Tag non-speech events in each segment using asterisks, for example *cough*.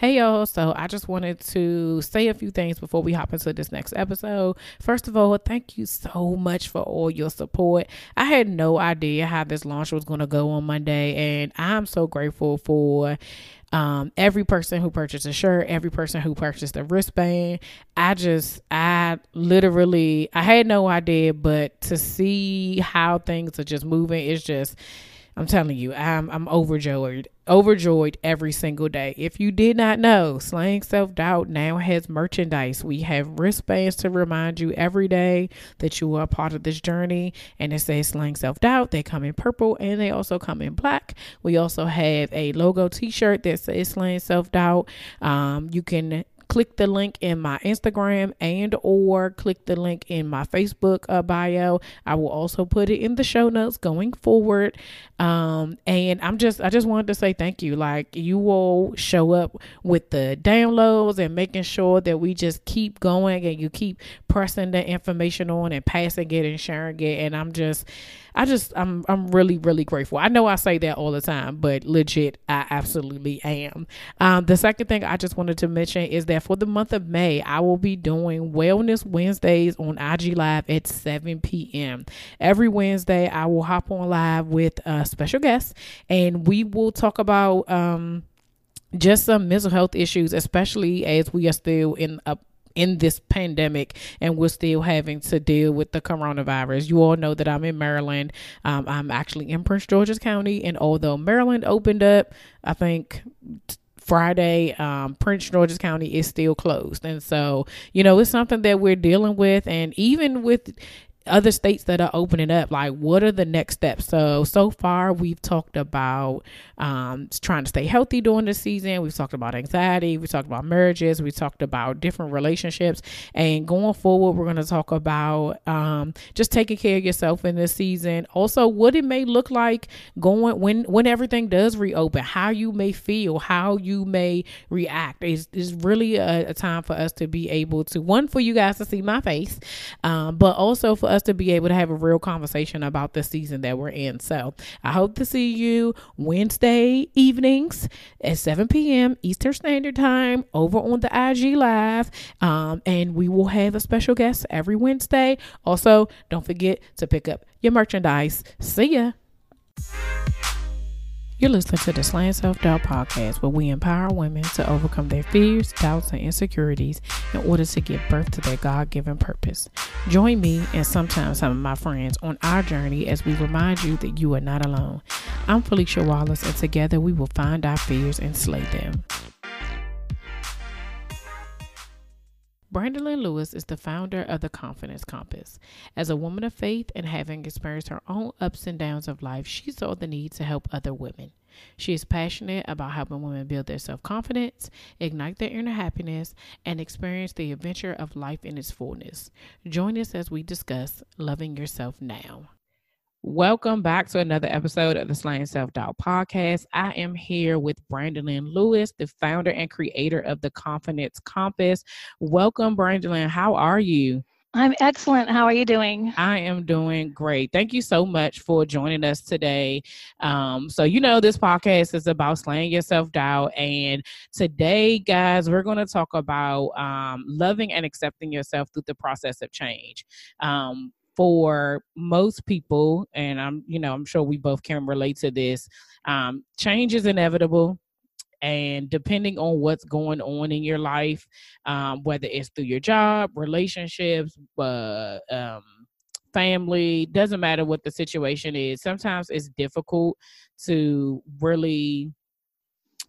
Hey y'all, so I just wanted to say a few things before we hop into this next episode. First of all, thank you so much for all your support. I had no idea how this launch was going to go on Monday, and I'm so grateful for um, every person who purchased a shirt, every person who purchased a wristband. I just, I literally, I had no idea, but to see how things are just moving, it's just, I'm telling you, I'm I'm overjoyed, overjoyed every single day. If you did not know, Slaying Self Doubt now has merchandise. We have wristbands to remind you every day that you are part of this journey, and it says Slaying Self Doubt. They come in purple and they also come in black. We also have a logo T-shirt that says Slaying Self Doubt. Um, you can click the link in my Instagram and or click the link in my Facebook uh, bio. I will also put it in the show notes going forward. Um, and I'm just I just wanted to say thank you. Like you will show up with the downloads and making sure that we just keep going and you keep pressing the information on and passing it and sharing it. And I'm just I just I'm I'm really really grateful. I know I say that all the time, but legit I absolutely am. Um, the second thing I just wanted to mention is that for the month of May, I will be doing Wellness Wednesdays on IG Live at 7 p.m. Every Wednesday, I will hop on live with a special guest, and we will talk about um just some mental health issues, especially as we are still in a in this pandemic and we're still having to deal with the coronavirus. You all know that I'm in Maryland. Um, I'm actually in Prince George's County, and although Maryland opened up, I think. Friday, um, Prince George's County is still closed. And so, you know, it's something that we're dealing with. And even with other states that are opening up like what are the next steps so so far we've talked about um, trying to stay healthy during the season. We've talked about anxiety. We talked about marriages. We talked about different relationships. And going forward we're going to talk about um, just taking care of yourself in this season. Also what it may look like going when when everything does reopen how you may feel how you may react It's, is really a, a, time for us to be able to one for you guys to see my face um, but also for us to be able to have a real conversation about the season that we're in. So I hope to see you Wednesday evenings at 7 p.m. Eastern Standard Time over on the IG Live. Um, and we will have a special guest every Wednesday. Also, don't forget to pick up your merchandise. See ya. You're listening to the Slaying Self Doubt podcast, where we empower women to overcome their fears, doubts, and insecurities in order to give birth to their God given purpose. Join me and sometimes some of my friends on our journey as we remind you that you are not alone. I'm Philicia Wallace, and together we will find our fears and slay them. Brandelyne Lewis is the founder of the Confidence Compass. As a woman of faith and having experienced her own ups and downs of life, she saw the need to help other women. She is passionate about helping women build their self confidence, ignite their inner happiness, and experience the adventure of life in its fullness. Join us as we discuss loving yourself now. Welcome back to another episode of the Slaying Self Doubt podcast. I am here with Brandelyne Lewis, the founder and creator of the Confidence Compass. Welcome, Brandelyne. How are you? I'm excellent. How are you doing? I am doing great. Thank you so much for joining us today. Um, so, you know, this podcast is about slaying your self doubt. And today, guys, we're going to talk about um, loving and accepting yourself through the process of change. Um, for most people, and I'm, you know, I'm sure we both can relate to this. Um, change is inevitable and depending on what's going on in your life um, whether it's through your job relationships uh, um, family doesn't matter what the situation is sometimes it's difficult to really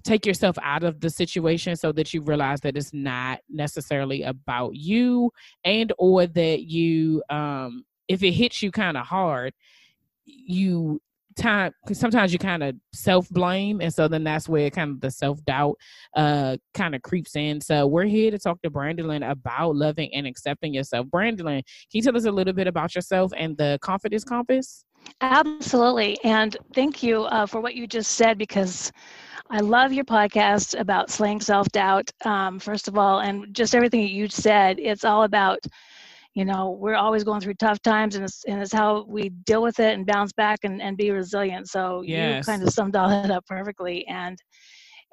take yourself out of the situation so that you realize that it's not necessarily about you and or that you um if it hits you kind of hard, you time because sometimes you kind of self blame and so then that's where kind of the self doubt uh kind of creeps in. So we're here to talk to Brandelyne about loving and accepting yourself. Brandelyne can you tell us a little bit about yourself and the confidence compass? Absolutely and thank you uh, for what you just said because I love your podcast about slaying self doubt, um, first of all, and just everything that you said. It's all about you know we're always going through tough times and it's, and it's how we deal with it and bounce back and, and be resilient so yes. you kind of summed all *laughs* that up perfectly and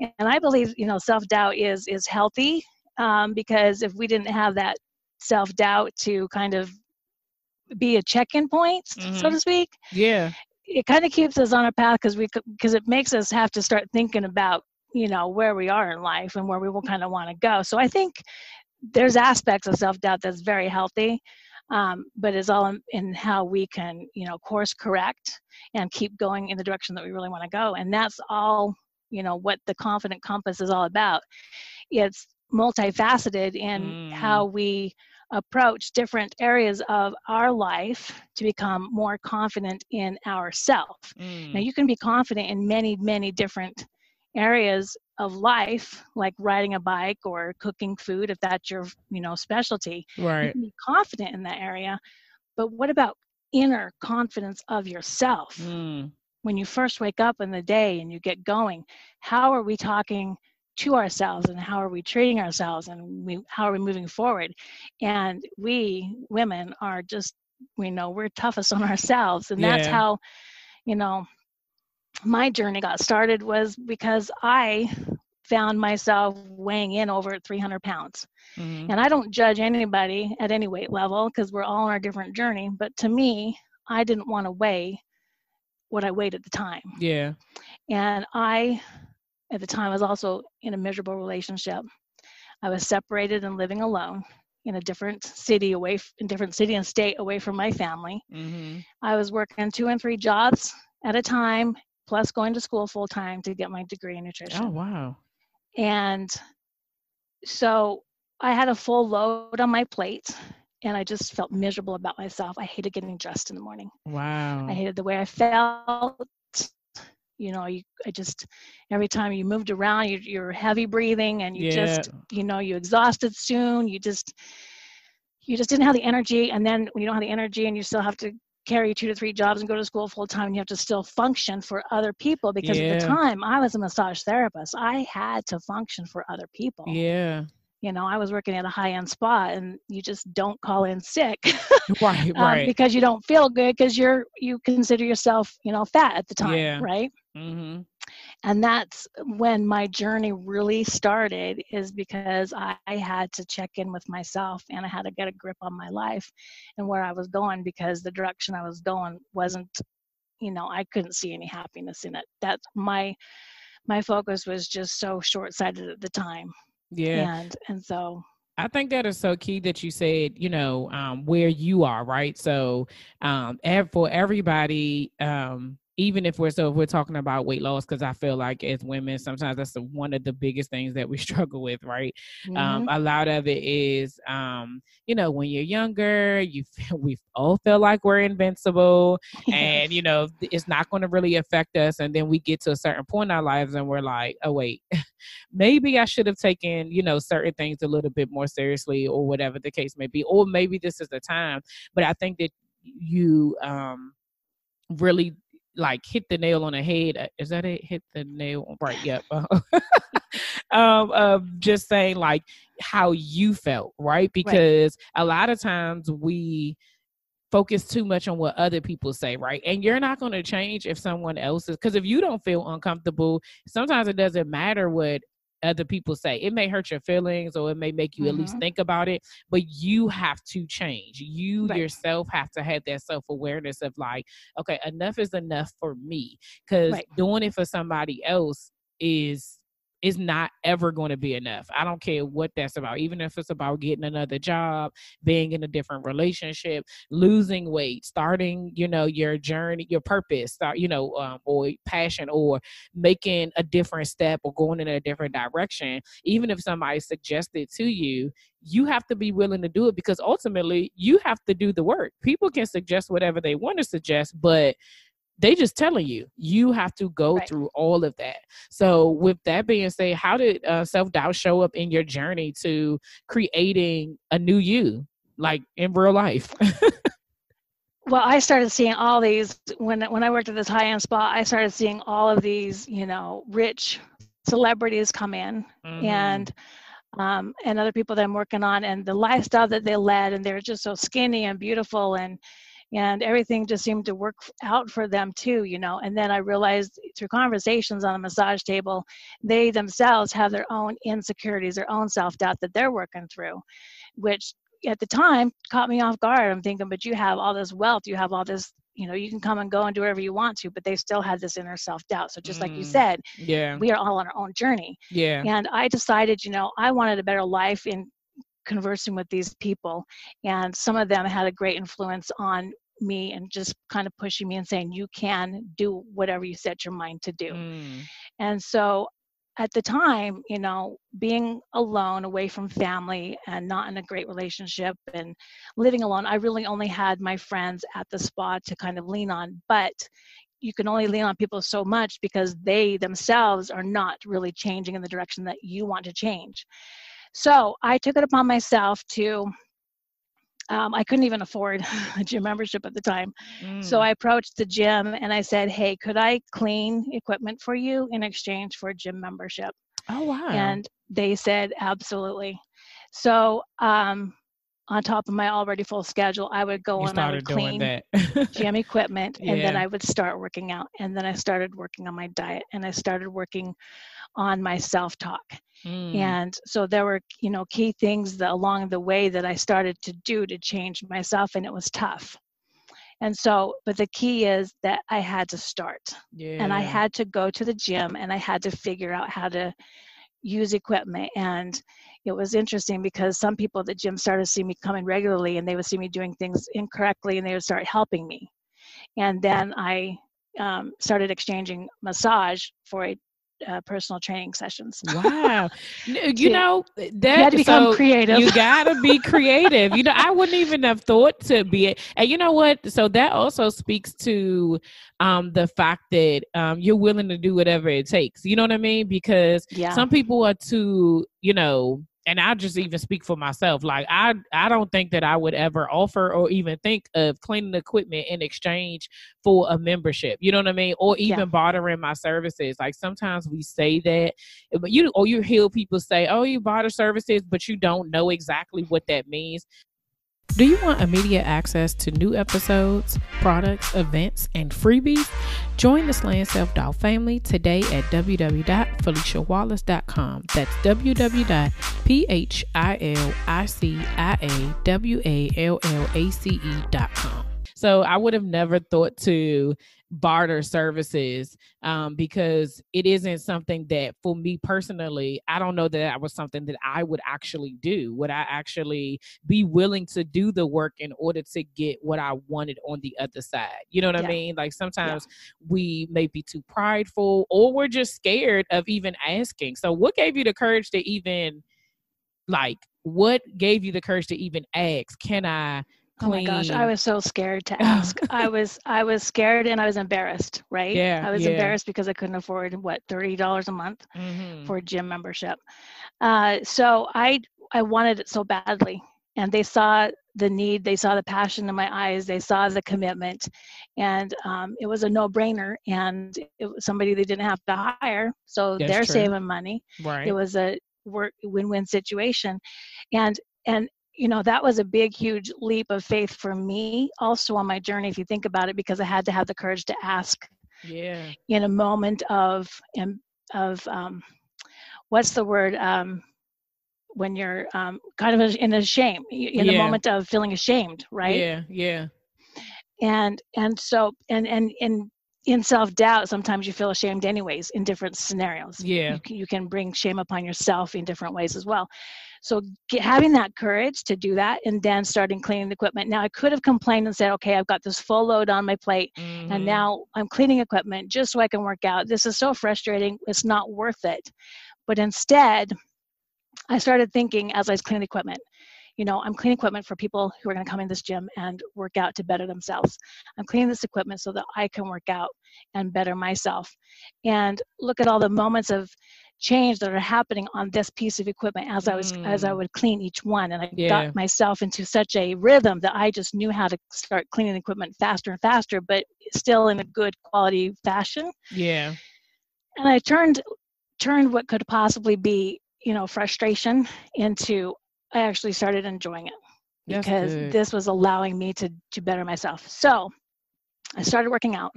and i believe you know self-doubt is is healthy um, because if we didn't have that self-doubt to kind of be a check-in point mm-hmm. so to speak yeah it kind of keeps us on a path because we because it makes us have to start thinking about you know where we are in life and where we will kind of want to go so i think there's aspects of self-doubt that's very healthy um, but it's all in, in, how we can you know course correct and keep going in the direction that we really want to go and that's all you know what the confident compass is all about it's multifaceted in mm. how we approach different areas of our life to become more confident in ourself mm. now you can be confident in many many different areas of life like riding a bike or cooking food if that's your you know specialty right be confident in that area but what about inner confidence of yourself mm. when you first wake up in the day and you get going how are we talking to ourselves and how are we treating ourselves and we, how are we moving forward and we women are just we know we're toughest on *laughs* ourselves and that's yeah. how you know my journey got started was because I found myself weighing in over 300 pounds. Mm-hmm. And I don't judge anybody at any weight level because we're all on our different journey. But to me, I didn't want to weigh what I weighed at the time. Yeah. And I, at the time, was also in a miserable relationship. I was separated and living alone in a different city away, in different city and state away from my family. Mm-hmm. I was working two and three jobs at a time plus going to school full time to get my degree in nutrition. Oh, wow. And so I had a full load on my plate and I just felt miserable about myself. I hated getting dressed in the morning. Wow. I hated the way I felt. You know, you, I just, every time you moved around, you, you're heavy breathing and you yeah. just, you know, you exhausted soon. You just, you just didn't have the energy. And then when you don't have the energy and you still have to carry two to three jobs and go to school full time and you have to still function for other people because yeah. at the time I was a massage therapist. I had to function for other people. Yeah. You know, I was working at a high end spa and you just don't call in sick. *laughs* *laughs* right, um, right. because you don't feel good because you're you consider yourself, you know, fat at the time, yeah. right? Mm-hmm and that's when my journey really started is because I, I, had to check in with myself and i had to get a grip on my life and where i was going because the direction i was going wasn't you know i couldn't see any happiness in it. That my my focus was just so short-sighted at the time. Yeah. And and so I think that is so key that you said, you know, um, where you are, right? So, um, for everybody, um, even if we're so if we're talking about weight loss because i feel like as women sometimes that's the, one of the biggest things that we *laughs* struggle with right um, mm-hmm. um, a lot of it is um, you know when you're younger you feel, we all feel like we're invincible *laughs* and you know it's not going to really affect us and then we get to a certain point in our lives and we're like oh wait *laughs* maybe i should have taken you know certain things a little bit more seriously or whatever the case may be or maybe this is the time but i think that you um really like hit the nail on the head. Uh, is that it? Hit the nail right? Yep. *laughs* um, of just saying like how you felt, right? Because right. a lot of times we focus too much on what other people say, right? And you're not going to change if someone else is because if you don't feel uncomfortable, sometimes it doesn't matter what other people say. It may hurt your feelings or it may make you mm-hmm. at least mm-hmm. think about it, but you have to change. You right. yourself have to have that self awareness of like, okay, enough is enough for me. Because right. doing it for somebody else is is not ever going to be enough. I don't care what that's about, even if it's about getting another job, being in a different relationship, losing weight, starting, you know, your journey, your purpose, start, you know, um, or passion, or making a different step or going in a different direction. Even if somebody suggested to you, you have to be willing to do it because ultimately you have to do the work. People can suggest whatever they want to suggest, but they just telling you you have to go Right. through all of that so with that being said how did uh, self-doubt show up in your journey to creating a new you like in real life *laughs* well i started seeing all these when when i worked at this high-end spa i started seeing all of these you know rich celebrities come in Mhm. and um, and other people that i'm working on and the lifestyle that they led and they're just so skinny and beautiful and and everything just seemed to work out for them too you know and then i realized through conversations on the massage table they themselves have their own insecurities their own self-doubt that they're working through which at the time caught me off guard. I'm thinking but you have all this wealth you have all this you know you can come and go and do whatever you want to but they still had this inner self-doubt. So just like you Mm. said yeah. we are all on our own journey. Yeah. And I decided, you know, I wanted a better life in conversing with these people. And some of them had a great influence on me and just kind of pushing me and saying, you can do whatever you set your mind to do. Mm. And so at the time, you know, being alone, away from family, and not in a great relationship and living alone, I really only had my friends at the spa to kind of lean on. But you can only lean on people so much because they themselves are not really changing in the direction that you want to change. So I took it upon myself to. Um, I couldn't even afford a *laughs* gym membership at the time. So Mm. I approached the gym and I said, Hey, could I clean equipment for you in exchange for a gym membership? oh wow And they said, Absolutely. So, um, on top of my already full schedule, I would go you and I would clean gym *laughs* equipment and then I would start working out. And then I started working on my diet and I started working on my self talk. Mm. And so there were, you know, key things that along the way that I started to do to change myself, and it was tough. And so, but the key is that I had to start yeah and I had to go to the gym and I had to figure out how to use equipment. And it was interesting because some people at the gym started to see me coming regularly and they would see me doing things incorrectly and they would start helping me. And then I um, started exchanging massage for a uh, personal training sessions. Wow. You To- know, that you had to become so creative. You gotta be *laughs* creative. you know, I wouldn't even have thought to be it. and you know what? So that also speaks to um the fact that um you're willing to do whatever it takes. You know what I mean? Because yeah. some people are too, you know, and I just even speak for myself. Like I I don't think that I would ever offer or even think of cleaning equipment in exchange for a membership. You know what I mean? Or even Yeah. bartering my services. Like sometimes we say that, but you or you hear people say, "Oh, you barter services," but you don't know exactly what that means. Do you want immediate access to new episodes, products, events, and freebies? Join the Slaying Self Doubt family today at www.philiciawallace.com. That's www.philiciawallace.com. So I would have never thought to barter services um, because it isn't something that for me personally i don't know that that was something that i would actually do. Would i actually be willing to do the work in order to get what i wanted on the other side? You know what i mean? Like sometimes we may be too prideful or we're just scared of even asking. So what gave you the courage to even like what gave you the courage to even ask can i Oh my gosh, I was so scared to *laughs* ask. I was I was scared and I was embarrassed, right? Yeah, I was yeah. embarrassed because I couldn't afford what thirty dollars a month Mhm. for a gym membership. Uh, so I I wanted it so badly, and they saw the need, they saw the passion in my eyes, they saw the commitment, and um, it was a no brainer. And it was somebody they didn't have to hire, so That's they're true. saving money right it was a work win-win situation and and you know that was a big huge leap of faith for me also on my journey if you think about it because i had to have the courage to ask yeah. in a moment of em- of um, what's the word um, when you're um, kind of in a shame in a moment of feeling ashamed right? Yeah yeah. And and so and and and in self-doubt sometimes you feel ashamed anyways in different scenarios. Yeah. You you can bring shame upon yourself in different ways as well so get, having that courage to do that and then starting cleaning the equipment now i could have complained and said okay i've got this full load on my plate Mhm. and now i'm cleaning equipment just so i can work out this is so frustrating it's not worth it but instead i started thinking as i was cleaning equipment you know, I'm cleaning equipment for people who are going to come in this gym and work out to better themselves. I'm cleaning this equipment so that I can work out and better myself. And look at all the moments of change that are happening on this piece of equipment as I was mm. as I mm. would clean each one and I yeah. got myself into such a rhythm that I just knew how to start cleaning equipment faster and faster but still in a good quality fashion. Yeah. And I turned turned what could possibly be, you know, frustration into I actually started enjoying it because this was allowing me to to better myself. So I started working out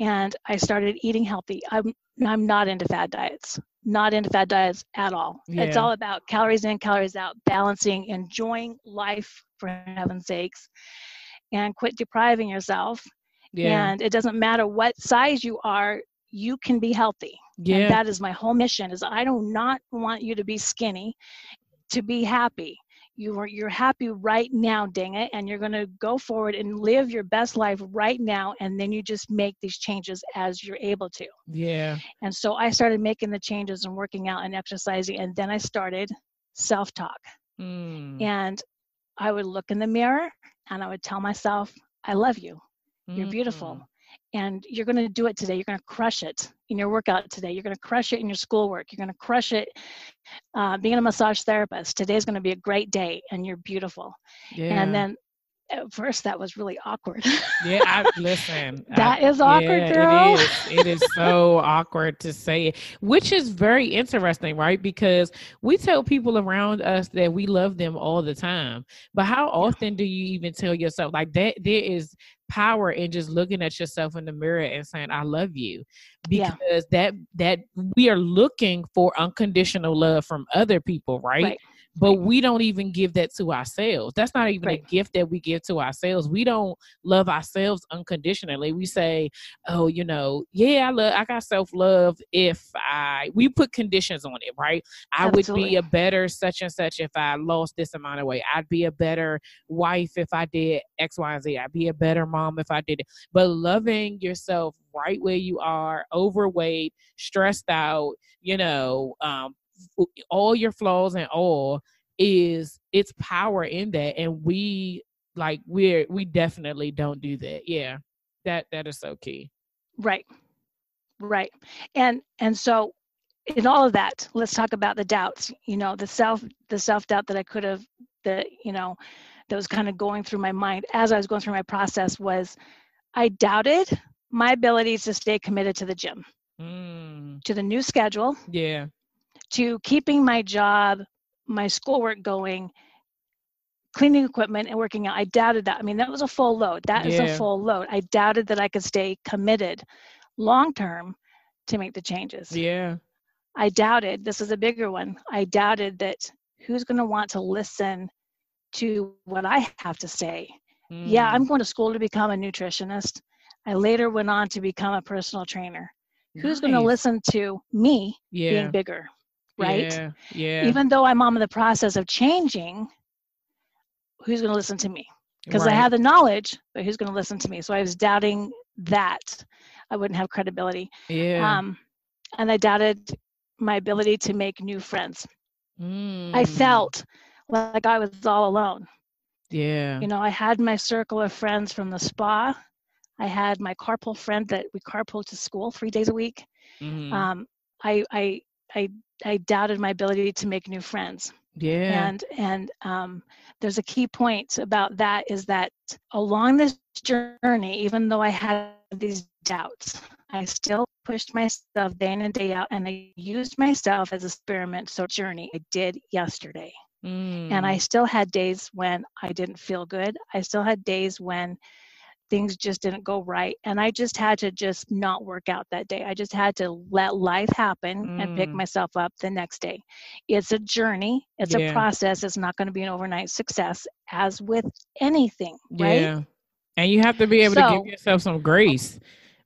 and I started eating healthy. I'm I'm not into fad diets. Not into fad diets at all. Yeah. It's all about calories in, calories out, balancing, enjoying life for heaven's sakes, and quit depriving yourself. Yeah. And it doesn't matter what size you are, you can be healthy. Yeah. And that is my whole mission is I do not want you to be skinny to be happy you are you're happy right now dang it and you're going to go forward and live your best life right now and then you just make these changes as you're able to. Yeah. And so i started making the changes and working out and exercising and then i started self-talk. Mm. and i would look in the mirror and i would tell myself i love you. You're mm. beautiful and you're going to do it today. You're going to crush it in your workout today. You're going to crush it in your schoolwork. You're going to crush it uh, being a massage therapist. Today's going to be a great day, and you're beautiful. Yeah. And then at first that was really awkward. yeah, I, *laughs* listen. that I, is awkward, yeah, girl. It is. It is so *laughs* awkward to say it, which is very interesting, right? Because we tell people around us that we love them all the time, but how often do you even tell yourself like that? There is power in just looking at yourself in the mirror and saying i love you because yeah. that that we are looking for unconditional love from other people right, right but we don't even give that to ourselves. That's not even right. a gift that we give to ourselves. We don't love ourselves unconditionally. We say, "Oh, you know, yeah, I love I got self-love if I we put conditions on it, right? I Absolutely. would be a better such and such if I lost this amount of weight. I'd be a better wife if I did X, Y, and Z. I'd be a better mom if I did it. But loving yourself right where you are, overweight, stressed out, you know, um, all your flaws and all is its power in that and we like we're we definitely don't do that. Yeah. That that is so key. Right. Right. And and so in all of that let's talk about the doubts you know the self the self doubt that i could have that you know that was kind of going through my mind as i was going through my process was i doubted my ability to stay committed to the gym. Mm. to the new schedule. Yeah to keeping my job, my schoolwork going, cleaning equipment and working out. I doubted that. I mean, that was a full load. That yeah. is a full load. I doubted that I could stay committed long term to make the changes. Yeah. I doubted, this is a bigger one. I doubted that who's going to want to listen to what I have to say. Mm. Yeah, I'm going to school to become a nutritionist. I later went on to become a personal trainer. Nice. Who's going to listen to me yeah. being bigger? Right? Yeah, yeah. Even though I'm on the process of changing, who's going to listen to me? Because right. I have the knowledge, but who's going to listen to me? So I was doubting that I wouldn't have credibility. Yeah. Um, and I doubted my ability to make new friends. Mm. I felt like I was all alone. Yeah. You know, I had my circle of friends from the spa. I had my carpool friend that we carpool to school three days a week. Mm-hmm. Um, I, I, I I doubted my ability to make new friends. Yeah. And and um, there's a key point about that is that along this journey, even though I had these doubts, I still pushed myself day in and day out, and I used myself as a experiment. So journey I did yesterday. Mm. And I mm. still had days when I didn't feel good. I still had days when things just didn't go right and i just had to just not work out that day i just had to let life happen mm. and pick mm. myself up the next day it's a journey it's yeah. a process it's not going to be an overnight success as with anything right yeah and you have to be able so, to give yourself some grace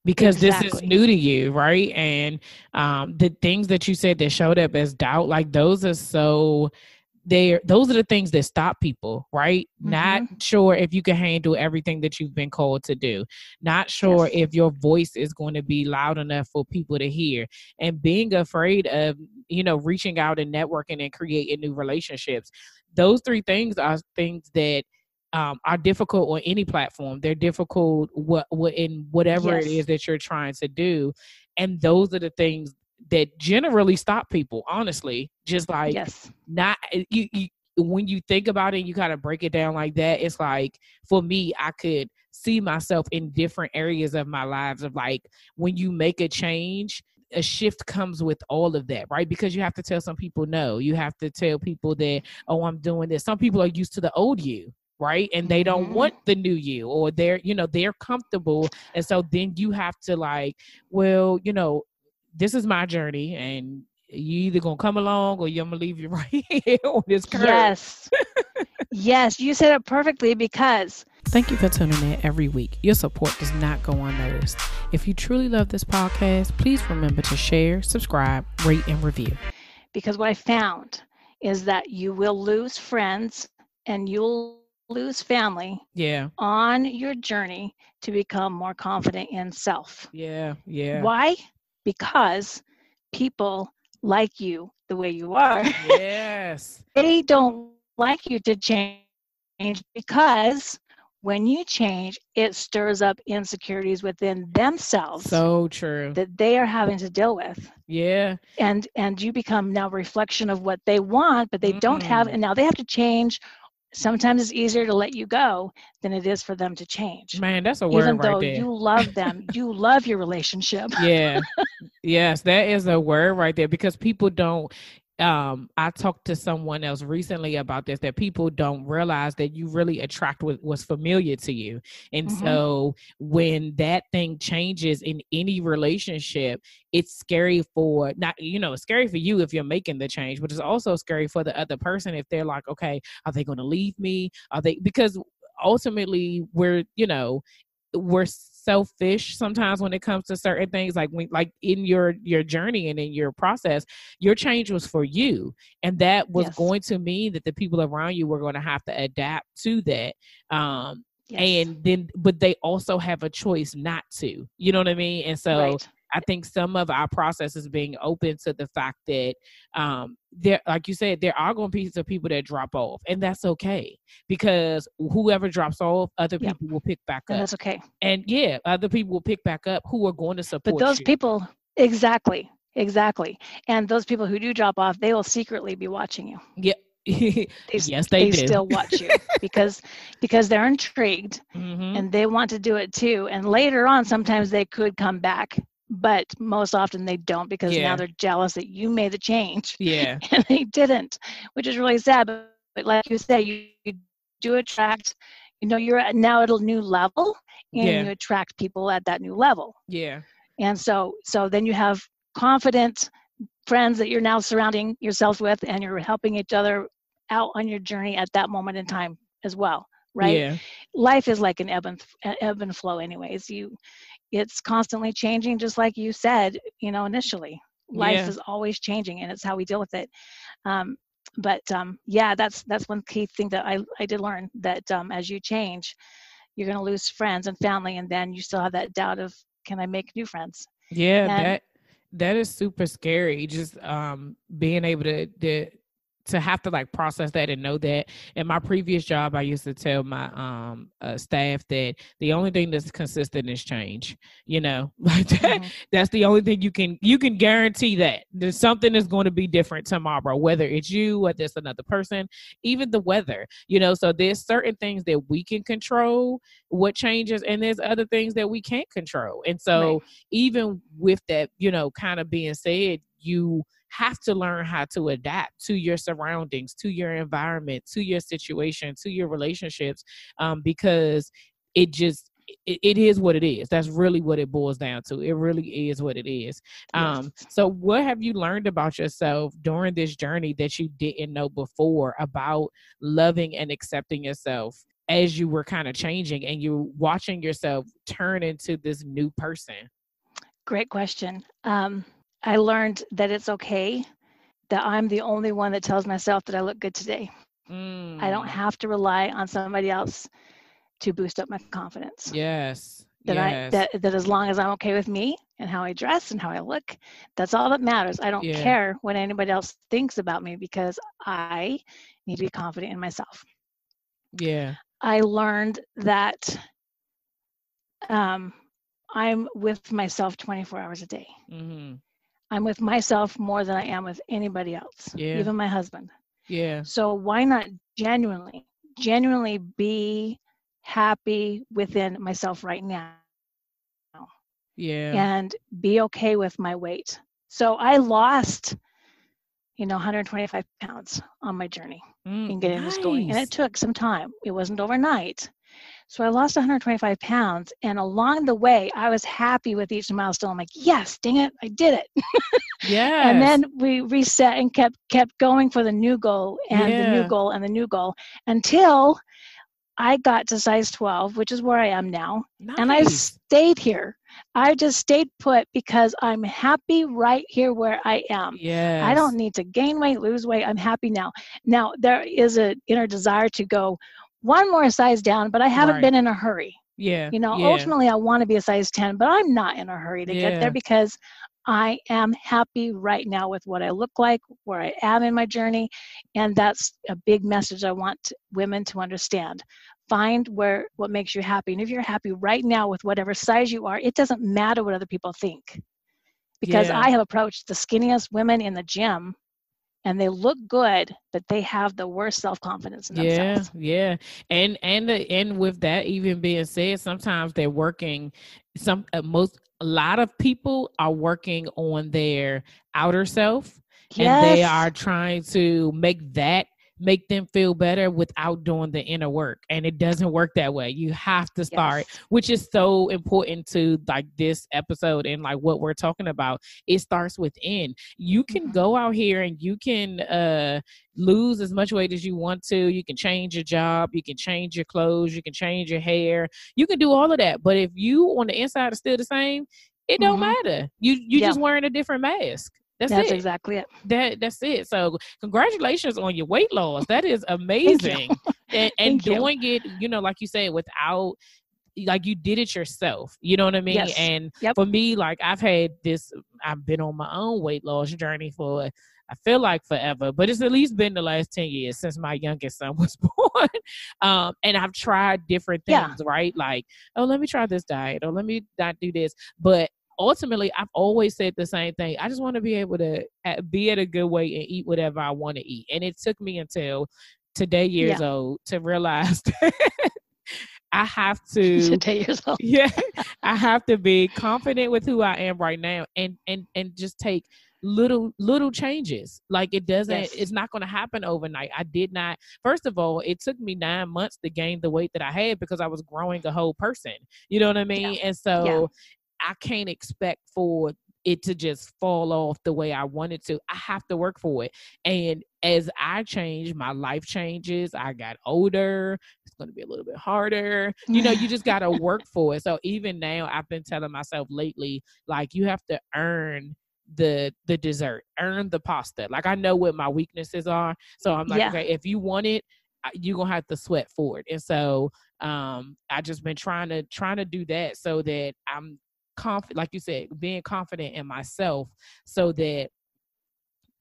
because exactly. this is new to you right and um the things that you said that showed up as doubt like those are so there those are the things that stop people right Mm-hmm. not sure if you can handle everything that you've been called to do not sure Yes. if your voice is going to be loud enough for people to hear and being afraid of you know reaching out and networking and creating new relationships those three things are things that um, are difficult on any platform they're difficult what, what in whatever it Yes. is that you're trying to do and those are the things that generally stop people honestly just like yes. not eh, you, you when you think about it you kind of break it down like that it's like for me i could see myself in different areas of my lives of like when you make a change a shift comes with all of that right because you have to tell some people no you have to tell people that oh i'm doing this some people are used to the old you right and they don't Mhm. want the new you or they're you know they're comfortable and so then you have to like well you know this is my journey and you either gonna come along or you're gonna leave you *laughs* right here on this curve. Yes. *laughs* yes, you said it perfectly because Thank you for tuning in every week. Your support does not go unnoticed. If you truly love this podcast, please remember to share, subscribe, rate, and review. because what I found is that you will lose friends and you'll lose family Yeah, on your journey to become more confident in self. yeah, yeah. Why? Because people like you the way you are. Yes. *laughs* they don't like you to change because when you change, it stirs up insecurities within themselves So true. that they are having to deal with. Yeah. And and you become now reflection of what they want, but they don't have Mm. and now they have to change. Sometimes it's easier to let you go than it is for them to change. Man, that's a word Even right though there. you love them, *laughs* you love your relationship. yeah *laughs* yes that is a word right there because people don't um i talked to someone else recently about this that people don't realize that you really attract what was familiar to you and Mhm. so when that thing changes in any relationship it's scary for not you know it's scary for you if you're making the change but it's also scary for the other person if they're like okay are they going to leave me are they because ultimately we're you know we're selfish sometimes when it comes to certain things like when like in your your journey and in your process your change was for you and that was Yes. going to mean that the people around you were going to have to adapt to that um Yes. and then but they also have a choice not to you know what i mean and so right. I think some of our process is being open to the fact that um there like you said, there are going to be some people that drop off and that's okay because whoever drops off, other Yep. people will pick back and up. that's okay. And yeah, other people will pick back up who are going to support But those you. people, exactly, exactly. And those people who do drop off, they will secretly be watching you. yeah. *laughs* They, yes, they, do. still watch you *laughs* because because they're intrigued Mhm. and they want to do it too. And later on, sometimes they could come back, but most often they don't because Yeah. now they're jealous that you made the change yeah. *laughs* and they didn't, which is really sad. But, but like you say, you, you do attract. You know, you're at now at a new level, and Yeah. you attract people at that new level. Yeah. and so so then you have confident friends that you're now surrounding yourselves with and you're helping each other out on your journey at that moment in time as well right Yeah. life is like an ebb and, ebb and flow anyways you it's constantly changing just like you said you know initially life Yeah. is always changing and it's how we deal with it um, but um, yeah that's that's one key thing that i i did learn that um, as you change you're going to lose friends and family and then you still have that doubt of can i make new friends Yeah, And- that that is super scary. Just um being able to to to have to like process that and know that. In my previous job, I used to tell my um uh, staff that the only thing that's consistent is change. You know, *laughs* like that. Mhm. That's the only thing you can you can guarantee that there's something that's going to be different tomorrow, whether it's you, whether it's another person, even the weather. You know, so there's certain things that we can control what changes, and there's other things that we can't control. And so Right. even with that, you know, kind of being said, you have to learn how to adapt to your surroundings, to your environment, to your situation, to your relationships, um, because it just it, it is what it is. That's really what it boils down to. It really is what it is. Um, so what have you learned about yourself during this journey that you didn't know before about loving and accepting yourself as you were kind of changing and you're watching yourself turn into this new person? Great question. Um, I learned that it's okay that I'm the only one that tells myself that I look good today. Mm. I don't have to rely on somebody else to boost up my confidence. Yes. That yes. I that that as long as I'm okay with me and how I dress and how I look, that's all that matters. I don't Yeah. care what anybody else thinks about me because I need to be confident in myself. yeah. I learned that um, I'm with myself 24 hours a day. Mm-hmm. I'm with myself more than I am with anybody else, Yeah. even my husband. Yeah. So why not genuinely, genuinely be happy within myself right now Yeah. and be okay with my weight? So I lost, you know, 125 pounds on my journey Mm, in getting this going. And it took some time. It wasn't overnight. So I lost 125 pounds. And along the way, I was happy with each milestone. I'm like, yes, dang it, I did it. Yeah. *laughs* And then we reset and kept kept going for the new goal and the new goal and the new goal until I got to size 12, which is where I am now. Nice. And I've stayed here. I just stayed put because I'm happy right here where I am. Yeah. I don't need to gain weight, lose weight. I'm happy now. Now there is an inner desire to go one more size down, but I haven't Right. been in a hurry. Yeah. You know, yeah. ultimately I want to be a size 10, but I'm not in a hurry to get there because I am happy right now with what I look like, where I am in my journey, and that's a big message I want women to understand. Find where what makes you happy. And if you're happy right now with whatever size you are, it doesn't matter what other people think. Because Yeah. I have approached the skinniest women in the gym and they look good, but they have the worst self-confidence in yeah themselves. yeah and and the, and with that even being said sometimes they're working some uh, most a lot of people are working on their outer self and they are trying to make that make them feel better without doing the inner work and it doesn't work that way. You have to start Yes. which is so important to like this episode and like what we're talking about. It starts within you can Mhm. go out here and you can uh lose as much weight as you want to. You can change your job. You can change your clothes. You can change your hair. You can do all of that. But if you on the inside are still the same it don't Mhm. matter. You you Yeah. just wearing a different mask that's, That's it. exactly it. that that's it. So congratulations on your weight loss. That is *laughs* amazing. And, *laughs* and Thank you. doing it you know like you said without like you did it yourself. You know what i mean? Yes. and Yep. for me like i've had this i've been on my own weight loss journey for i feel like forever but it's at least been the last 10 years since my youngest son *laughs* was born. Um and i've tried different things Yeah. right? Like oh let me try this diet. Or let me not do this. But ultimately i've always said the same thing. I just want to be able to be at a good weight and eat whatever i want to eat. And it took me until today years old to realize *laughs* that i have *laughs* to Today years old. *laughs* yeah i have to be confident with who i am right now and and and just take little little changes. Like it doesn't Yes. it's not going to happen overnight. I did not first of all it took me nine months to gain the weight that i had because i was growing a whole person. You know what i mean? And so i can't expect for it to just fall off the way i wanted to. I have to work for it. And as i change my life changes. I got older. It's going to be a little bit harder. You know you just got to *laughs* work for it. So even now i've been telling myself lately like you have to earn the the dessert earn the pasta. Like i know what my weaknesses are. So i'm like Yeah. okay if you want it you're gonna have to sweat for it. And so um i just been trying to trying to do that so that i'm confident like you said being confident in myself so that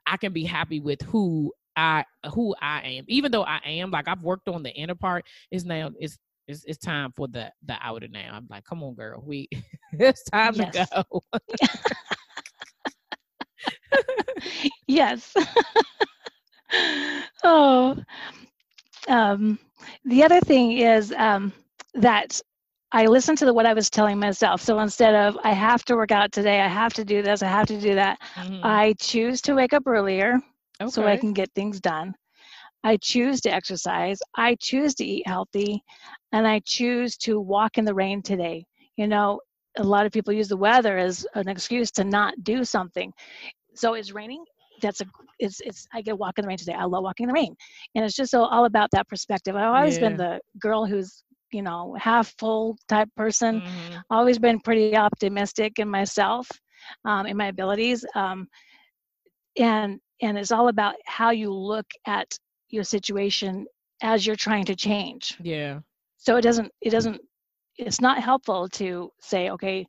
i can be happy with who i who i am even though i am like i've worked on the inner part it's now it's it's, it's time for the the outer now i'm like come on girl we *laughs* it's time Yes. to go *laughs* yes. *laughs* oh, um, the other thing is um, that I listened to the, what I was telling myself. So instead of I have to work out today, I have to do this, I have to do that, Mhm. I choose to wake up earlier so I can get things done. I choose to exercise. I choose to eat healthy, and I choose to walk in the rain today. You know, a lot of people use the weather as an excuse to not do something. So it's raining. That's a it's it's I get walk in the rain today. I love walking in the rain, and it's just all, all about that perspective. I've always been the girl who's you know half full type person. Mhm. always been pretty optimistic in myself um, in my abilities um, and and it's all about how you look at your situation as you're trying to change. Yeah. so it doesn't it doesn't it's not helpful to say okay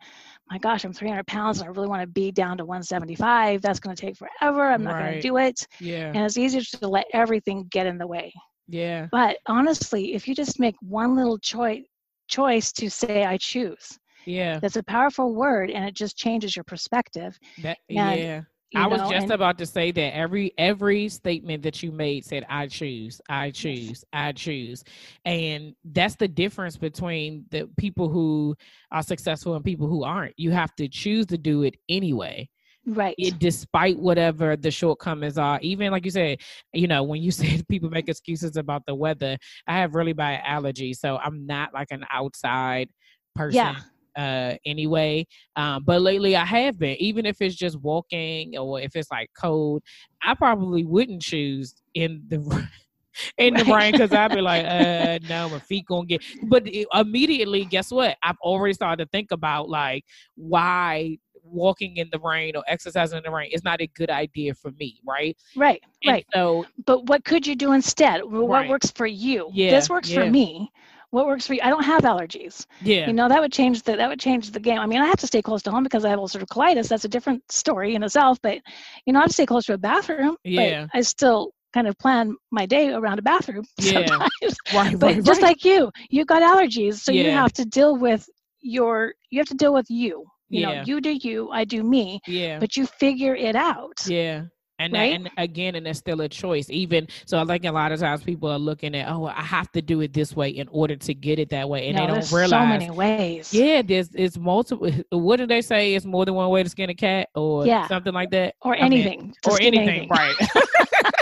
my gosh i'm 300 pounds and i really want to be down to 175 that's going to take forever. I'm not going to do it. Yeah. and it's easier to let everything get in the way Yeah. but honestly if you just make one little choice choice to say i choose Yeah. that's a powerful word and it just changes your perspective That, And, yeah. you I was just and- about to say that every every statement that you made said I choose, I choose, I choose. And that's the difference between the people who are successful and people who aren't. You have to choose to do it anyway. Right It, despite whatever the shortcomings are. Even like you said, you know, when you *laughs* said people make excuses about the weather, I have really bad allergies, so I'm not like an outside person Yeah. uh anyway um but lately i have been even if it's just walking or if it's like cold i probably wouldn't choose in the *laughs* in the Right. rain because i'd be *laughs* like uh no my feet gonna get but it- immediately guess what i've already started to think about like why walking in the rain or exercising in the rain is not a good idea for me right? Right And right. so but what could you do instead? What Right. works for you? Yeah, this works yeah. for me. What works for you? I don't have allergies. Yeah. You know that would change the that would change the game. I mean i have to stay close to home because i have ulcerative colitis. That's a different story in itself but you know i have to stay close to a bathroom Yeah. but i still kind of plan my day around a bathroom *laughs* Yeah. sometimes. *laughs* Right but right, just right. like you you got allergies so you have to deal with your you have to deal with you you Yeah. know you do you i do me yeah but you figure it out Yeah. And, that, Right? and again, and it's still a choice. Even so, I think a lot of times people are looking at, oh, I have to do it this way in order to get it that way, and no, they don't there's realize. so many ways Yeah, there's it's multiple. *laughs* What do they say? It's more than one way to skin a cat, or Yeah. something like that, or I mean, anything to or skin anything, right? *laughs* *laughs*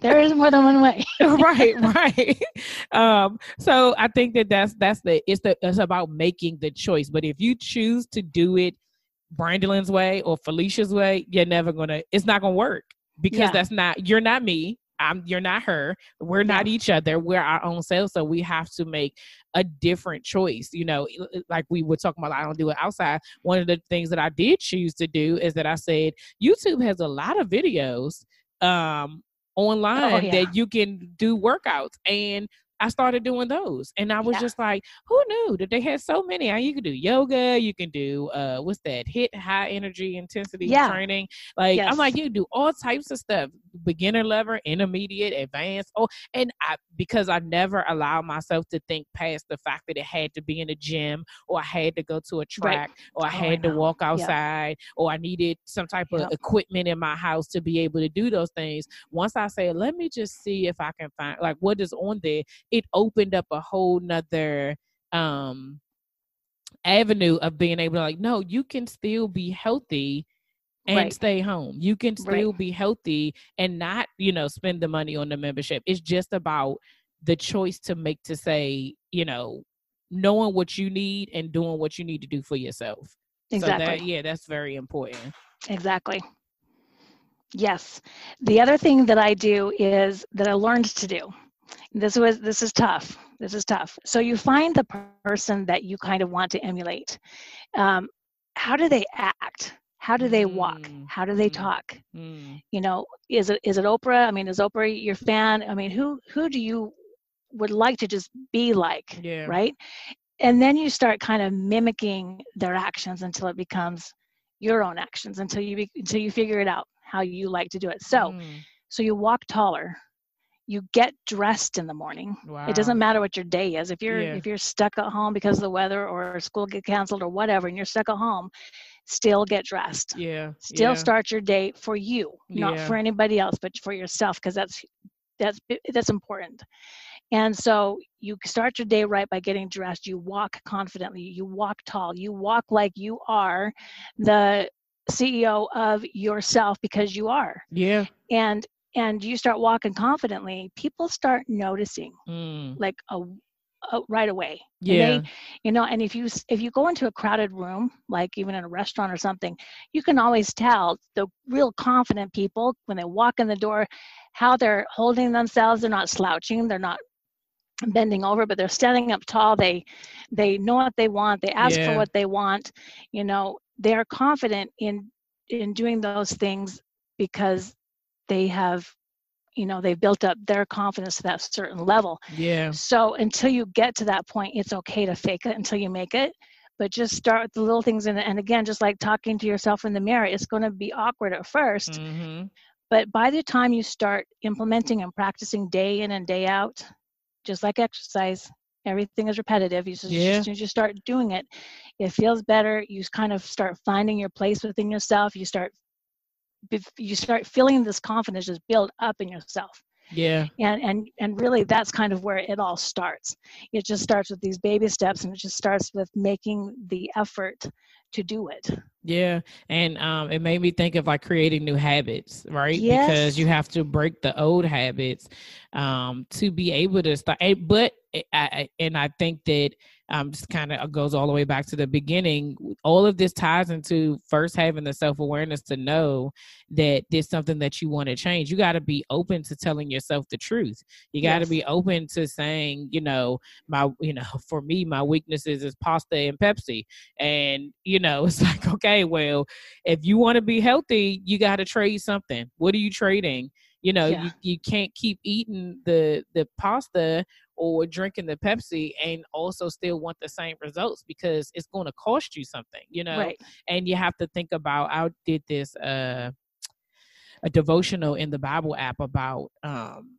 there is more than one way *laughs* right, right. Um, so I think that that's that's the it's the it's about making the choice. But if you choose to do it Brandon's way or Philicia's way, you're never gonna. It's not gonna work because Yeah. that's not. You're not me. I'm. You're not her. We're not each other. We're our own selves. So we have to make a different choice. You know, like we were talking about. I don't do it outside. One of the things that I did choose to do is that I said YouTube has a lot of videos um online Oh, yeah. that you can do workouts and I started doing those and I was Yeah. just like, who knew that they had so many? How You can do yoga, you can do uh what's that hit high energy intensity Yeah. training. Like I'm like, you do all types of stuff, beginner level, intermediate, advanced. Oh, and I because I never allowed myself to think past the fact that it had to be in a gym or I had to go to a track or I Oh, I had to know. walk Yep. outside or I needed some type of equipment in my house to be able to do those things. Once I said, let me just see if I can find like what is on there, it opened up a whole nother um avenue of being able to like, no, you can still be healthy and Right. stay home. You can Right. still be healthy and not, you know, spend the money on the membership. It's just about the choice to make to say, you know, knowing what you need and doing what you need to do for yourself. exactly So that yeah, that's very important. Exactly. Yes. The other thing that I do is that I learned to do. This was this is tough. This is tough. So you find the person that you kind of want to emulate. Um, how do they act? How do they walk? Mm, How do they mm. talk? Mm, You know, is it is it Oprah? I mean, is Oprah your fan? I mean, who who do you would like to just be like? yeah. right? And then you start kind of mimicking their actions until it becomes your own actions until you until you figure it out how you like to do it. So Mm, so you walk taller, you get dressed in the morning. It doesn't matter what your day is. If you're Yeah. if you're stuck at home because of the weather or school get canceled or whatever, and you're stuck at home, still get dressed. Yeah. Still yeah. start your day for you, not Yeah. for anybody else, but for yourself, because that's that's that's important. And so you start your day right by getting dressed. You walk confidently. You walk tall. You walk like you are the CEO of yourself because you are. Yeah. And and you start walking confidently. People start noticing Mm, like a, a right away. Yeah. they, you know, and if you if you go into a crowded room, like even in a restaurant or something, you can always tell the real confident people when they walk in the door, how they're holding themselves. They're not slouching. They're not bending over, but they're standing up tall. They they know what they want. They ask Yeah. for what they want. You know, they're confident in in doing those things because they have you know they've built up their confidence to that certain level Yeah. so until you get to that point it's okay to fake it until you make it but just start with the little things and, and again just like talking to yourself in the mirror it's going to be awkward at 1st Mm-hmm. but by the time you start implementing and practicing day in and day out just like exercise everything is repetitive you just, Yeah. as soon as you start doing it it feels better you kind of start finding your place within yourself you start you start feeling this confidence just build up in yourself Yeah. and and and really that's kind of where it all starts it just starts with these baby steps and it just starts with making the effort to do it Yeah, and um, it made me think of like creating new habits, right? Yes. Because you have to break the old habits um, to be able to start. eh, But I, I, and I think that um, just kind of goes all the way back to the beginning. All of this ties into first having the self awareness to know that there's something that you want to change. You got to be open to telling yourself the truth. You got to Yes. be open to saying, you know, my, you know, *laughs* for me, my weaknesses is pasta and Pepsi and you know *laughs* it's like okay well if you want to be healthy you got to trade something. What are you trading? You know Yeah. you, you can't keep eating the the pasta or drinking the pepsi and also still want the same results because it's going to cost you something you know? Right. And you have to think about i did this uh a devotional in the bible app about um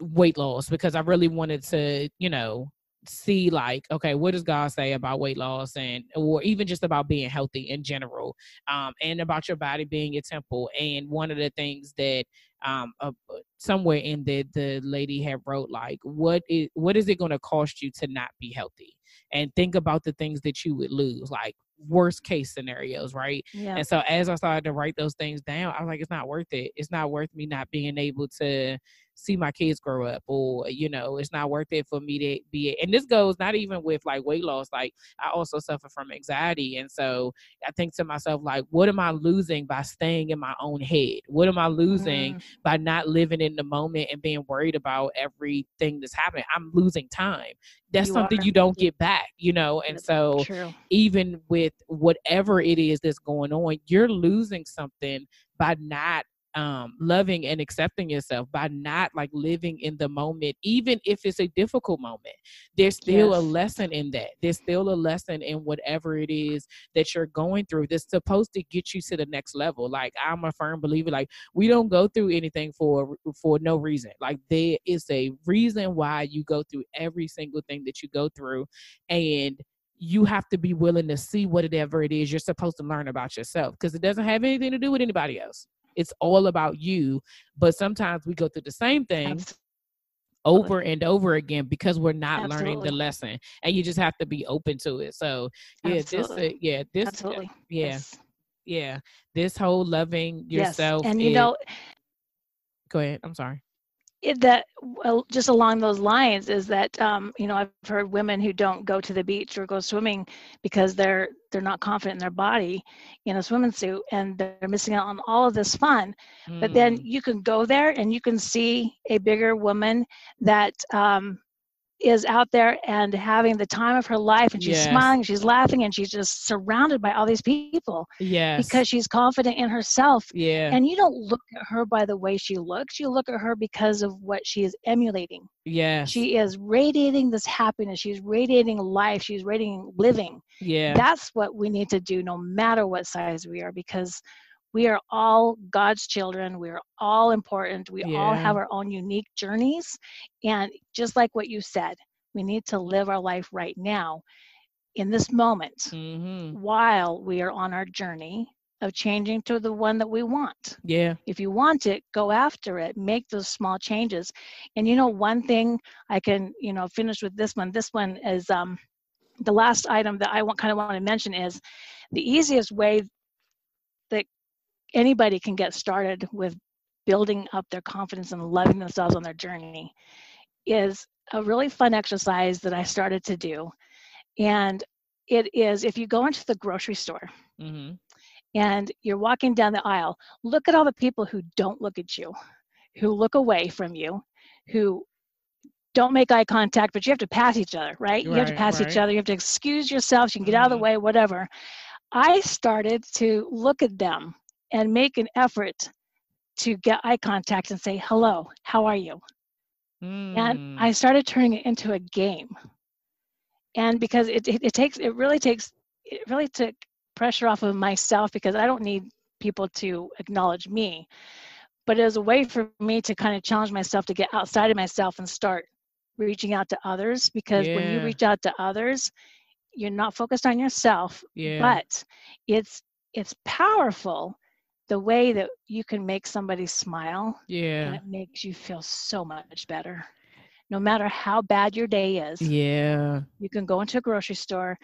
weight loss because i really wanted to you know see like okay what does god say about weight loss and or even just about being healthy in general um and about your body being your temple? And one of the things that um uh, somewhere in the the lady had wrote like what is what is it going to cost you to not be healthy? And think about the things that you would lose like worst case scenarios right? Yeah. And so as I started to write those things down, I was like, it's not worth it. It's not worth me not being able to see my kids grow up or, you know, it's not worth it for me to be and this goes not even with like weight loss. Like I also suffer from anxiety. And so I think to myself, like, what am I losing by staying in my own head? What am I losing Mm, by not living in the moment and being worried about everything that's happening? I'm losing time. That's You something are. you don't get back, you know? And That's so true even with whatever it is that's going on, you're losing something by not um loving and accepting yourself by not like living in the moment even if it's a difficult moment. There's still a lesson in that. There's still a lesson in whatever it is that you're going through that's supposed to get you to the next level. Like i'm a firm believer like we don't go through anything for for no reason. Like there is a reason why you go through every single thing that you go through and you have to be willing to see whatever it is you're supposed to learn about yourself because it doesn't have anything to do with anybody else. It's all about you. But sometimes we go through the same thing Abs- over and over again because we're not learning the lesson, and you just have to be open to it. So yeah, this uh, yeah this uh, absolutely yeah yes. yeah this whole loving yes yourself. and you is- know go ahead. I'm sorry. It, that well, just along those lines is that um, you know I've heard women who don't go to the beach or go swimming because they're they're not confident in their body in a swimming suit and they're missing out on all of this fun. But then Mm, you can go there and you can see a bigger woman that um, is out there and having the time of her life and she's Yes. smiling, she's laughing, and she's just surrounded by all these people yeah because she's confident in herself. Yeah. And you don't look at her by the way she looks you look at her because of what she is emulating. Yeah she is radiating this happiness she's radiating life she's radiating living. Yeah. That's what we need to do no matter what size we are because we are all god's children we are all important we all have our own unique journeys and just like what you said we need to live our life right now in this moment hmm while we are on our journey of changing to the one that we want. Yeah. If you want it go after it make those small changes. And you know one thing i can you know finish with this one this one is um the last item that i want kind of want to mention is the easiest way anybody can get started with building up their confidence and loving themselves on their journey is a really fun exercise that i started to do and it is if you go into the grocery store hmm and you're walking down the aisle, look at all the people who don't look at you, who look away from you, who don't make eye contact, but you have to pass each other, right? you have to Right, pass each other. You have to excuse yourself. You can get out of the Mhm. way, whatever. I started to look at them and make an effort to get eye contact and say, hello, how are you? Mm. And I started turning it into a game. And because it, it, it takes, it really takes, it really took pressure off of myself because I don't need people to acknowledge me. But it was a way for me to kind of challenge myself to get outside of myself and start reaching out to others because when you reach out to others, you're not focused on yourself, yeah. but it's it's powerful the way that you can make somebody smile and yeah. it makes you feel so much better. No matter how bad your day is, Yeah. you can go into a grocery store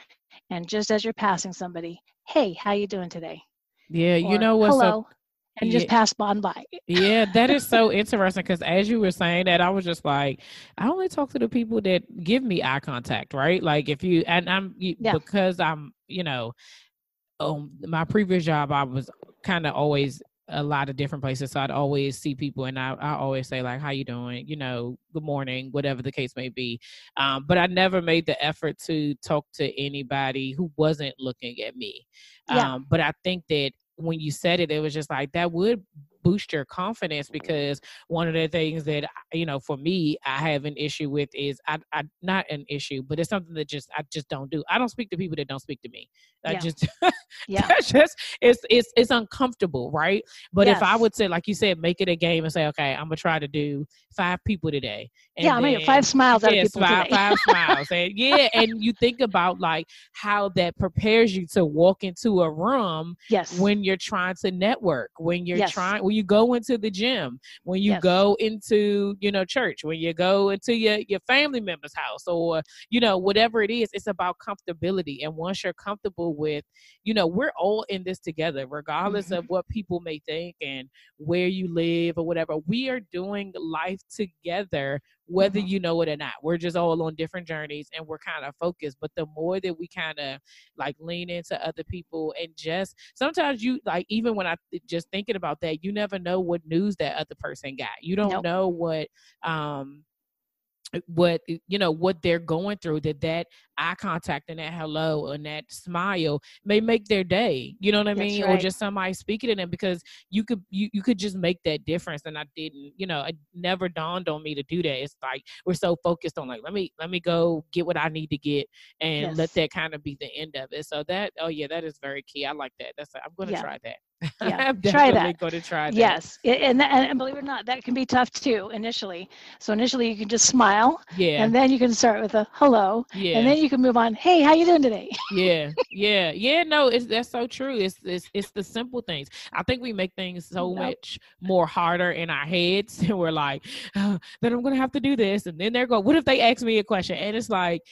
and just as you're passing somebody, hey, how you doing today? Yeah. You know what's hello, and just Yeah. pass on by. Yeah, that is so *laughs* interesting because as you were saying that, I was just like, I only talk to the people that give me eye contact, right? Like if you and I'm Yeah. because I'm, you know, um, my previous job, I was kind of always a lot of different places, so I'd always see people, and I, I always say like, "How you doing?" You know, good morning, whatever the case may be. Um, but I never made the effort to talk to anybody who wasn't looking at me. Yeah. Um, but I think that when you said it, it was just like that would boost your confidence mm-hmm. because one of the things that you know for me I have an issue with is I, I not an issue, but it's something that just I just don't do. I don't speak to people that don't speak to me. I Yeah. just *laughs* Yeah. just it's it's it's uncomfortable, right? But if I would say, like you said, make it a game and say, okay, I'm gonna try to do five people today. And yeah, get then- five smiles out of Yes, people five, today. five smiles. And yeah, and you think about like how that prepares you to walk into a room yes. when you're trying to network, when you're Yes. trying when you go into the gym, when you Yes. go into, you know, church, when you go into your, your family member's house or, you know, whatever it is, it's about comfortability. And once you're comfortable with, you know, we're all in this together, regardless Mm-hmm. of what people may think and where you live or whatever. We are doing life together whether Mhm. you know it or not. We're just all on different journeys and we're kind of focused. But the more that we kind of like lean into other people and just sometimes you like, even when I just thinking about that, you never know what news that other person got. You don't Nope. know what, um, what you know what they're going through that that eye contact and that hello and that smile may make their day you know what i That's mean? Or just somebody speaking to them because you could you, you could just make that difference and i didn't you know it never dawned on me to do that. It's like we're so focused on like let me let me go get what i need to get and let that kind of be the end of it. So that oh yeah that is very key. I like that. That's i'm gonna Yeah. try that Yeah, i'm *laughs* try that. gonna try that Yes, and, and believe it or not, that can be tough too initially. So initially, you can just smile, yeah and then you can start with a hello, yeah and then you can move on. Hey, how you doing today? *laughs* yeah yeah yeah no it's that's so true it's it's it's the simple things i think we make things so Yep. much more harder in our heads *laughs* and we're like oh, then i'm gonna have to do this and then they're going what if they ask me a question and it's like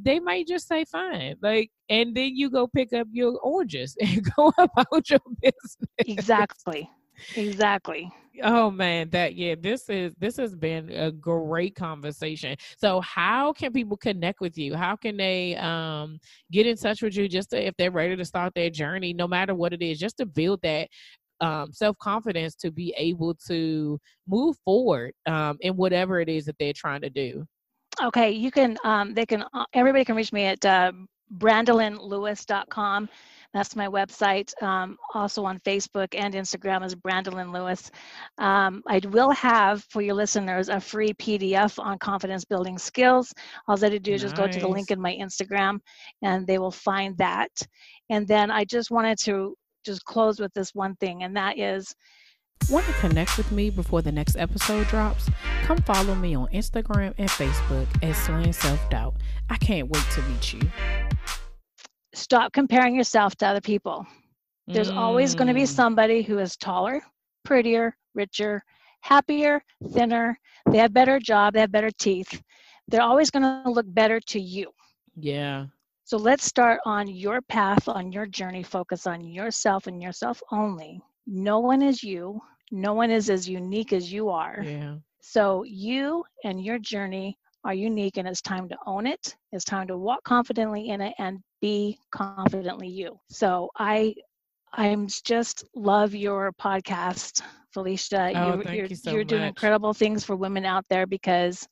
they might just say fine like and then you go pick up your oranges *laughs* and go *laughs* about your business exactly, exactly. Oh man, that yeah, this is this has been a great conversation. So how can people connect with you? How can they um get in touch with you just to, if they're ready to start their journey, no matter what it is, just to build that um self-confidence to be able to move forward um in whatever it is that they're trying to do. Okay, you can. Um, they can. Uh, everybody can reach me at uh. That's my website. Um, also on Facebook and Instagram is Brandelyne Lewis. Um, I will have for your listeners a free PDF on confidence building skills. All they have to do is just go to the link in my Instagram, and they will find that. And then I just wanted to just close with this one thing, and that is Want to connect with me before the next episode drops? Come follow me on Instagram and Facebook at Slaying Self Doubt. I can't wait to meet you. stop comparing yourself to other people. There's always going to be Mm. somebody who is taller, prettier, richer, happier, thinner. They have better job, they have better teeth. They're always going to look better to you. Yeah. So let's start on your path, on your journey, focus on yourself and yourself only. No one is you. No one is as unique as you are. Yeah. So you and your journey are unique and it's time to own it. It's time to walk confidently in it and be confidently you. So I I'm just love your podcast, Philicia. Oh, you, thank you're you so you're doing incredible things for women out there because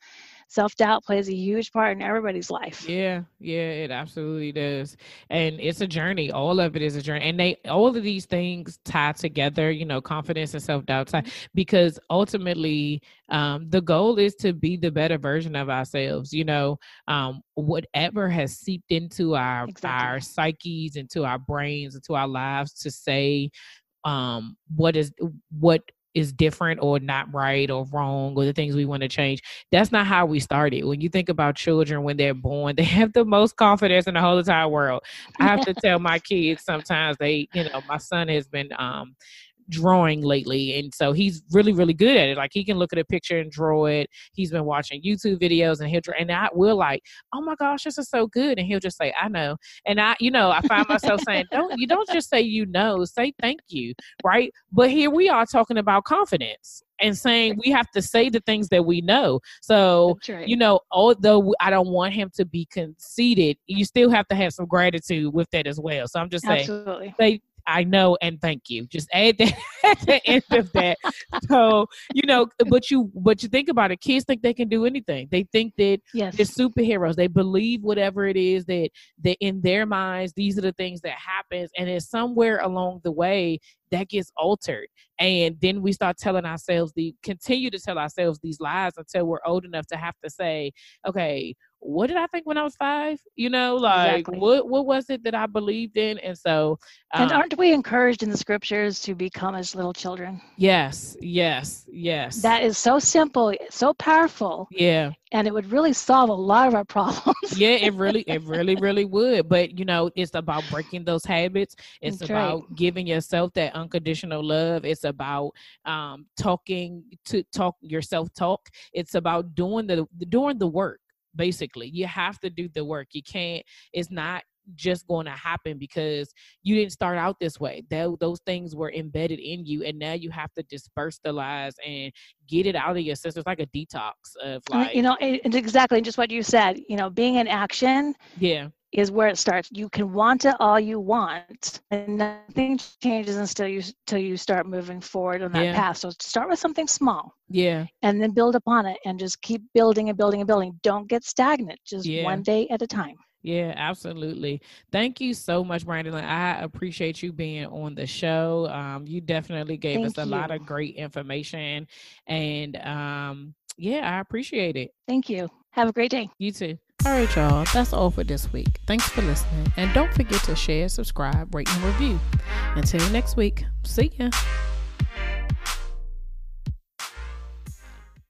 self doubt plays a huge part in everybody's life. Yeah, yeah, it absolutely does. And it's a journey. All of it is a journey. And they all of these things tie together, you know, confidence and self doubt tie because ultimately um, the goal is to be the better version of ourselves. You know, um, whatever has seeped into our Exactly. our psyches, into our brains, into our lives to say um what is what is different or not right or wrong or the things we want to change that's not how we started. When you think about children when they're born *laughs* they have the most confidence in the whole entire world. I have to tell my kids sometimes they you know my son has been um drawing lately and so he's really really good at it like he can look at a picture and draw it he's been watching youtube videos and he'll draw and i will like oh my gosh this is so good and he'll just say i know and i you know i find myself saying don't you don't just say you know say thank you right but here we are talking about confidence and saying we have to say the things that we know so right. you know, although I don't want him to be conceited, you still have to have some gratitude with that as well. So I'm just saying, Absolutely. say I know and thank you. Just add that *laughs* at the end of that. So you know, but you but you think about it, kids think they can do anything. They think that Yes. they're superheroes. They believe whatever it is that that in their minds, these are the things that happens, and it's somewhere along the way that gets altered. And then we start telling ourselves the continue to tell ourselves these lies until we're old enough to have to say, okay, what did I think when I was five? You know, like Exactly. what what was it that I believed in? And so and um, aren't we encouraged in the scriptures to become as little children? yes, yes, yes. That is so simple, so powerful, yeah. And it would really solve a lot of our *laughs* problems. yeah it really it really really would but you know it's about breaking those habits. It's That's right. about giving yourself that unconditional love. It's about um talking to talk yourself talk it's about doing the doing the work basically. You have to do the work. You can't it's not just going to happen because you didn't start out this way Tho- those things were embedded in you and now you have to disperse the lies and get it out of your system it's like a detox of like you know, it- it's exactly just what you said. You know, being in action yeah is where it starts. You can want it all you want, and nothing changes until you until you start moving forward on that Yeah. path. So start with something small, yeah and then build upon it, and just keep building and building and building. Don't get stagnant. Just Yeah. one day at a time. Yeah, absolutely. Thank you so much, Brandon. I appreciate you being on the show. Um, you definitely gave us Thank a lot of great information, and um, yeah, I appreciate it. Thank you. Have a great day. You too. All right, y'all. That's all for this week. Thanks for listening, and don't forget to share, subscribe, rate, and review. Until next week. See ya.